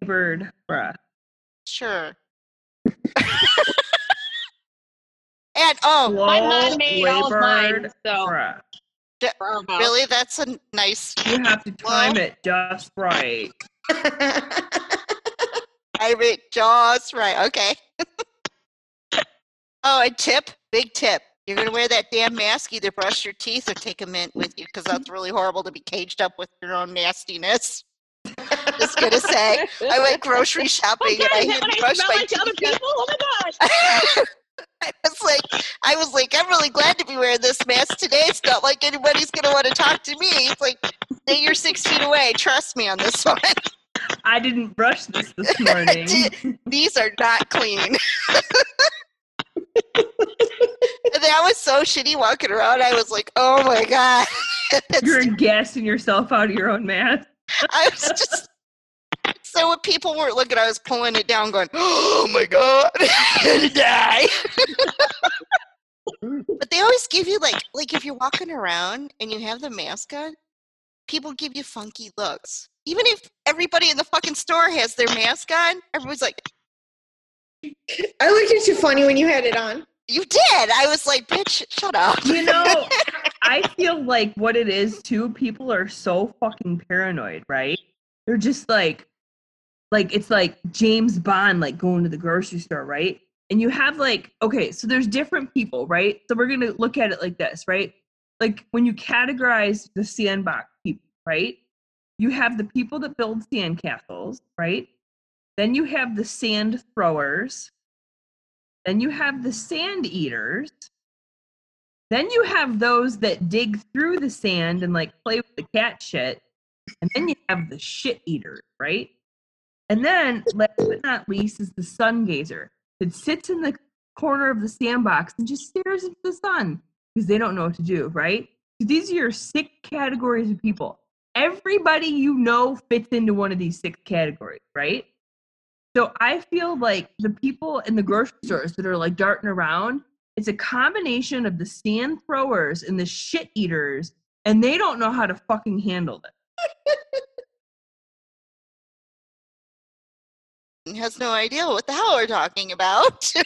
labored breath. Sure. and oh, Slow, My mom made all mine, so breath. Bravo. really? That's a nice. You have to time Well- it just right. I mean, just right. Okay. oh, a tip, big tip. You're gonna wear that damn mask. Either brush your teeth or take a mint with you, because that's really horrible to be caged up with your own nastiness. Just gonna say, I went grocery Oh shopping God, and I is that hadn't what I brushed my like to other teeth people? Oh my gosh. I was like, I was like, I'm really glad to be wearing this mask today. It's not like anybody's gonna want to talk to me. It's like, you're six feet away. Trust me on this one. I didn't brush this this morning. These are not clean. that was so shitty walking around. I was like, oh my god. You're gassing yourself out of your own mask. I was just. So when people weren't looking, I was pulling it down, going, "Oh my god, I'm gonna die!" but they always give you like, like if you're walking around and you have the mask on, people give you funky looks. Even if everybody in the fucking store has their mask on, everyone's like, I looked at you funny when you had it on. "You did." I was like, "Bitch, shut up." You know, I feel like what it is too, people are so fucking paranoid, right? They're just like like it's like James Bond like going to the grocery store, right? And you have like okay, so there's different people, right? So we're going to look at it like this, right? Like when you categorize the sandbox people, right? You have the people that build sand castles, right? Then you have the sand throwers. Then you have the sand eaters. Then you have those that dig through the sand and like play with the cat shit. And then you have the shit eaters, right? And then, last but not least, is the sun gazer that sits in the corner of the sandbox and just stares into the sun because they don't know what to do, right? These are your six categories of people. Everybody you know fits into one of these six categories, right? So I feel like the people in the grocery stores that are like darting around, it's a combination of the sand throwers and the shit eaters, and they don't know how to fucking handle it. Has no idea what the hell we're talking about.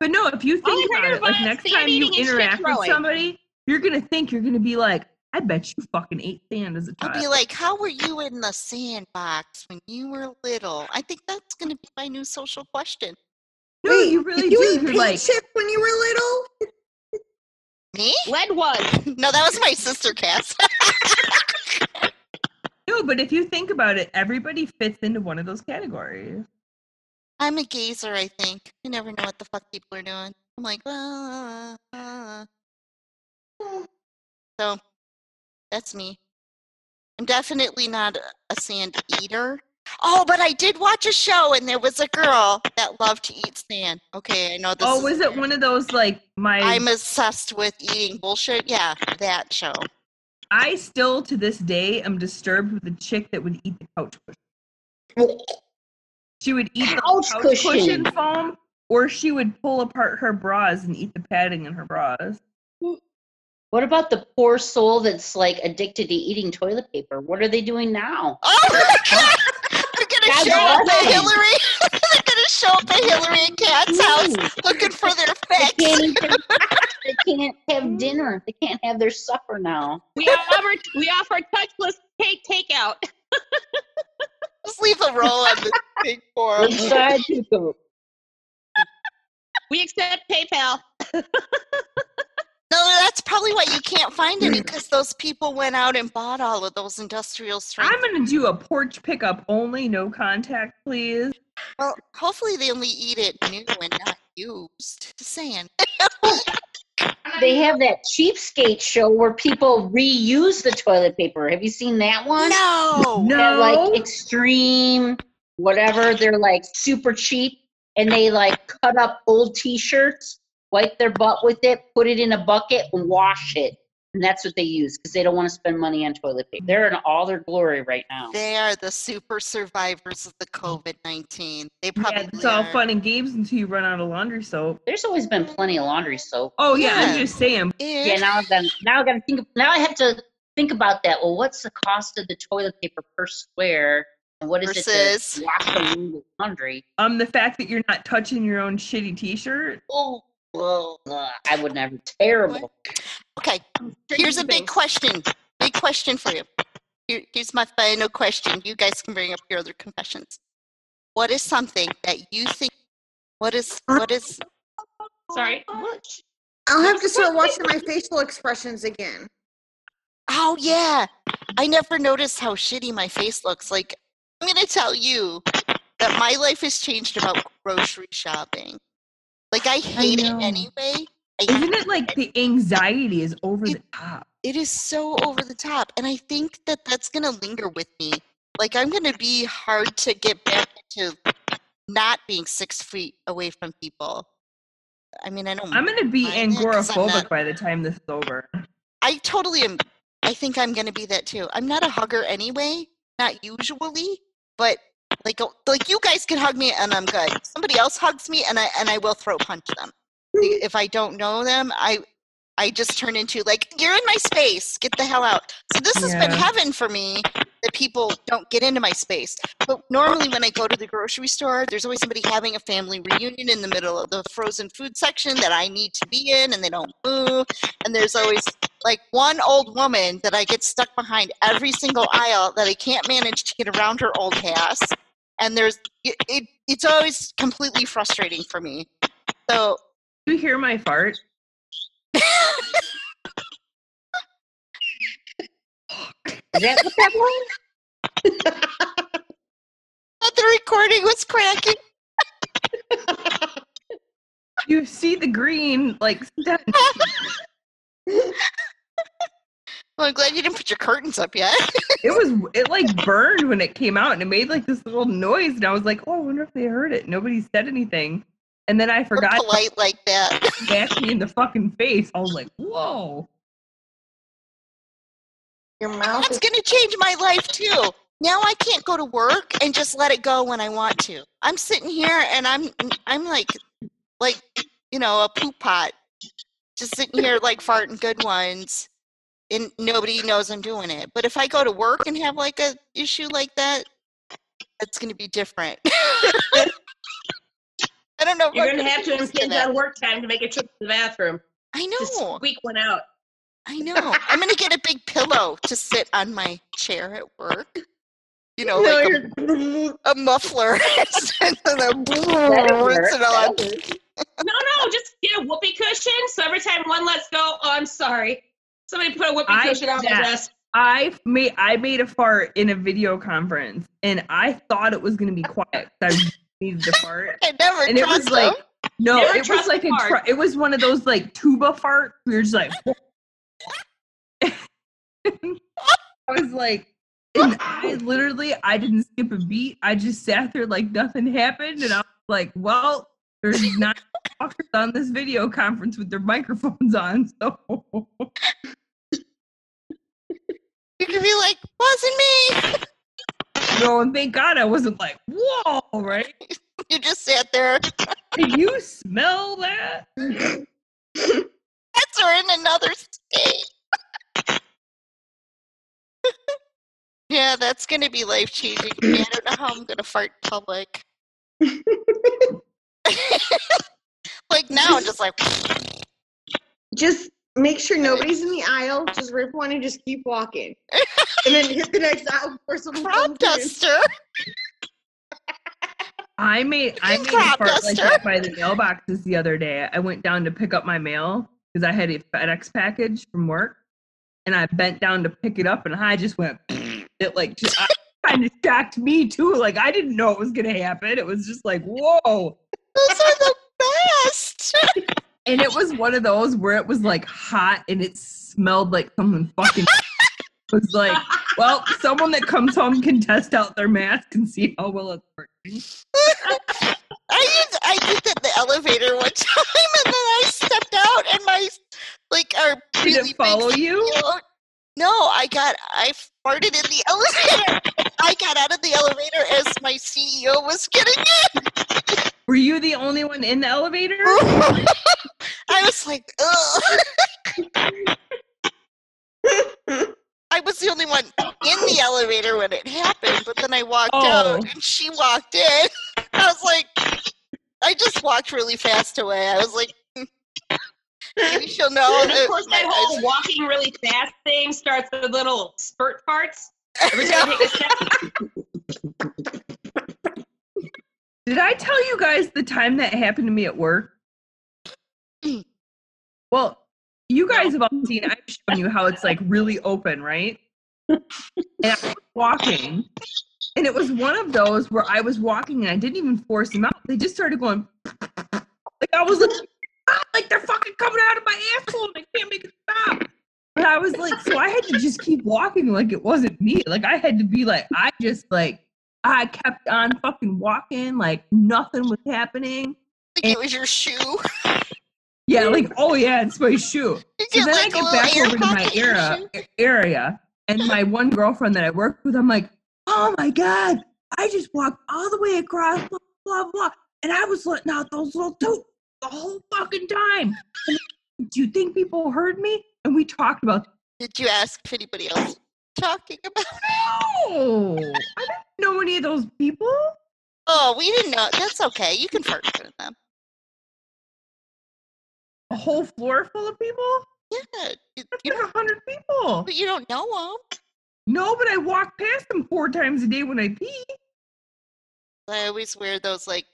But no, if you All think about it, like next time you eating and shit interact with somebody, you're gonna think you're gonna be like, I bet you fucking ate sand as a child. I'll be like, how were you in the sandbox when you were little? I think that's going to be my new social question. no, Wait, you really did you do. eat You're paint like, chips when you were little? Me? Lead one. No, that was my sister, Cass. No, but if you think about it, everybody fits into one of those categories. I'm a gazer, I think. You never know what the fuck people are doing. I'm like, ah, ah. So that's me. I'm definitely not a- sand eater. Oh, but I did watch a show and there was a girl that loved to eat sand. Okay, I know this oh, was it one of those like my? I'm obsessed with eating bullshit. Yeah, that show. I still to this day am disturbed with the chick that would eat the couch cushion. She would eat the Couch couch cushion. cushion foam, or she would pull apart her bras and eat the padding in her bras. What about the poor soul that's like addicted to eating toilet paper? What are they doing now? Oh my god! They're gonna God show up bless at them. Hillary. They're show up at Hillary and Kat's house looking for their They fix. can't, even, they can't have dinner. They can't have their supper now. We offer we offer touchless cake takeout. Just leave a roll on the thing for Inside people. We accept PayPal. No, that's probably why you can't find any because those people went out and bought all of those industrial strength. I'm gonna do a porch pickup only, no contact, please. Well, hopefully they only eat it new and not used. Just saying. They have that cheapskate show where people reuse the toilet paper. Have you seen that one? No. No. That like extreme, whatever. They're like super cheap, and they like cut up old T-shirts, wipe their butt with it, put it in a bucket, and wash it. And that's what they use because they don't want to spend money on toilet paper. They're in all their glory right now. They are the super survivors of the COVID 19. They probably. Yeah, probably it's all are. fun and games until you run out of laundry soap. There's always been plenty of laundry soap. Oh yeah, Yeah. I'm just saying. And Yeah, now I've got now I got to think. Now I have to think about that. Well, what's the cost of the toilet paper per square, and what is it Versus- to wash a load of laundry? Um, the fact that you're not touching your own shitty T-shirt. Oh, well, uh, I would never. Terrible. Okay, here's a big question. Big question for you. Here, here's my final question. You guys can bring up your other confessions. What is something that you think? What is what is? Sorry. I'll have to start watching my facial expressions again. Oh yeah, I never noticed how shitty my face looks. Like, I'm going to tell you that my life has changed about grocery shopping. Like, I hate it anyway. I Isn't it like the anxiety is over the top? it is so over the top and i think that that's going to linger with me like i'm going to be hard to get back to not being six feet away from people i mean i don't I'm gonna be Mind it, 'cause I'm angoraphobic not- by the time this is over. i totally am i think i'm going to be that too i'm not a hugger anyway not usually but like uh, like you guys can hug me and i'm good. Somebody else hugs me and i and i will throw punch them. If i don't know them i i just turn into like you're in my space. Get the hell out. So this has been heaven for me that people don't get into my space. But normally when i go to the grocery store there's always somebody having a family reunion in the middle of the frozen food section that i need to be in and they don't move. And there's always like one old woman that i get stuck behind every single aisle that i can't manage to get around her old ass and there's it, it it's always completely frustrating for me so Do you hear my fart? Is that what that was? the recording was cracking You see the green like stent. well i'm glad you didn't put your curtains up yet it was it like burned when it came out and it made like this little noise and I was like, oh, I wonder if they heard it. Nobody said anything. And then I We're forgot to polite like that smash me in the fucking face. I was like, whoa. Your mouth that's is going to change my life too now i can't go to work and just let it go when i want to i'm sitting here and i'm i'm like like you know a poop pot just sitting here like farting good ones and nobody knows i'm doing it but if i go to work and have like a issue like that that's going to be different i don't know You're gonna have to impinge that. on work time to make a trip to the bathroom. i Just know squeak one out. I know. I'm gonna get a big pillow to sit on my chair at work. You know, No, like a, a muffler. and then a rinse it all that'll out. work. No, no, just get a whoopee cushion. So every time one lets go, oh, I'm sorry. Somebody put a whoopee I cushion on my desk. I made I made a fart in a video conference and I thought it was gonna be quiet. I needed to fart. I never And it was trust like no, Never it was like a a tr- it was one of those like tuba fart. We were just like I was like and I literally I didn't skip a beat. I just sat there like nothing happened and I was like, well, there's nine talkers on this video conference with their microphones on, so You could be like, wasn't me. no, and thank God I wasn't like, whoa, right? You just sat there. Can you smell that? Pets are in another state. yeah, that's gonna be life changing. I don't know how I'm gonna fart in public. like now, I'm just like. just make sure nobody's in the aisle. Just rip one and just keep walking. and then hit the next aisle before someone crop comes duster. I made I made a crop fart like by the mailboxes the other day. I went down to pick up my mail because I had a FedEx package from work, and I bent down to pick it up, and I just went. It like just kind of shocked me too. Like I didn't know it was gonna happen. It was just like whoa, Those are the best. and it was one of those where it was like hot and it smelled like someone fucking. was like, well, someone that comes home can test out their mask and see how well it's working. I did, I did that in the elevator one time, and then I stepped out, and my like our Did really it follow you? No, I got I farted in the elevator. I got out of the elevator as my CEO was getting in. Were you the only one in the elevator? I was like. I was the only one in the elevator when it happened, but then I walked Oh. out and she walked in. I was like, I just walked really fast away. I was like, "Hmm, maybe she'll know. And of that course, my that whole eyes- walking really fast thing starts with little spurt farts. Every time you take a step, Did I tell you guys the time that happened to me at work? Well, you guys have all seen, I've shown you how it's like really open, right? and I was walking, and it was one of those where I was walking and I didn't even force them out. They just started going, like I was like, "Ah," like they're fucking coming out of my asshole and I can't make it stop. But I was like, so I had to just keep walking like it wasn't me. Like I had to be like, I just like, I kept on fucking walking like nothing was happening. Like it was your shoe. Yeah, like oh yeah, it's my shoe. So then I like a get back over to my era, area, and my one girlfriend that I worked with, I'm like, oh my god, I just walked all the way across, blah blah blah, and I was letting out those little toots the whole fucking time. And Do you think people heard me? And we talked about, Did you ask if anybody else talking about? no, I didn't know any of those people. Oh, we didn't know. That's okay. You can front of them. A whole floor full of people. Yeah, That's you like a hundred people. but you don't know them. No, but I walk past them four times a day when I pee. I always wear those like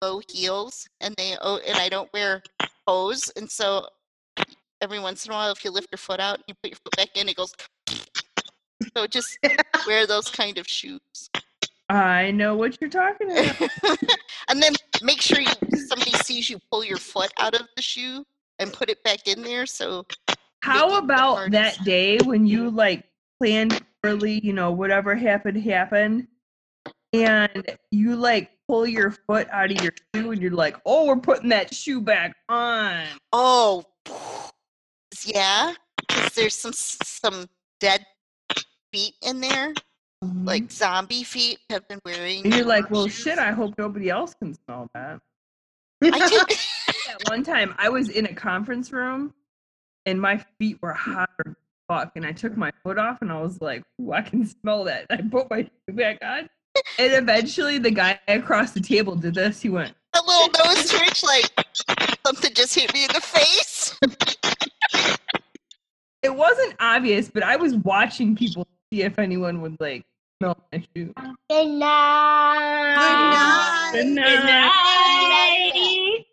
bow heels, and they oh, and I don't wear hose, and so every once in a while, if you lift your foot out and you put your foot back in, it goes. So just wear those kind of shoes, I know what you're talking about. and then make sure you somebody sees you pull your foot out of the shoe and put it back in there. So How about that day when you like planned early, you know, whatever happened happened, and you like pull your foot out of your shoe and you're like, oh, we're putting that shoe back on. Oh, yeah, because there's some some dead feet in there, mm-hmm. like zombie feet have been wearing. and you're like, well, shoes. shit, I hope nobody else can smell that. I did. At one time, I was in a conference room and my feet were hot fuck, and I took my foot off and I was like, I can smell that. And I put my shoe back on. And eventually, the guy across the table did this. He went, a little nose twitch, like something just hit me in the face. it wasn't obvious, but I was watching people see if anyone would like smell my shoes. Good night. Good night. Good night. Good night.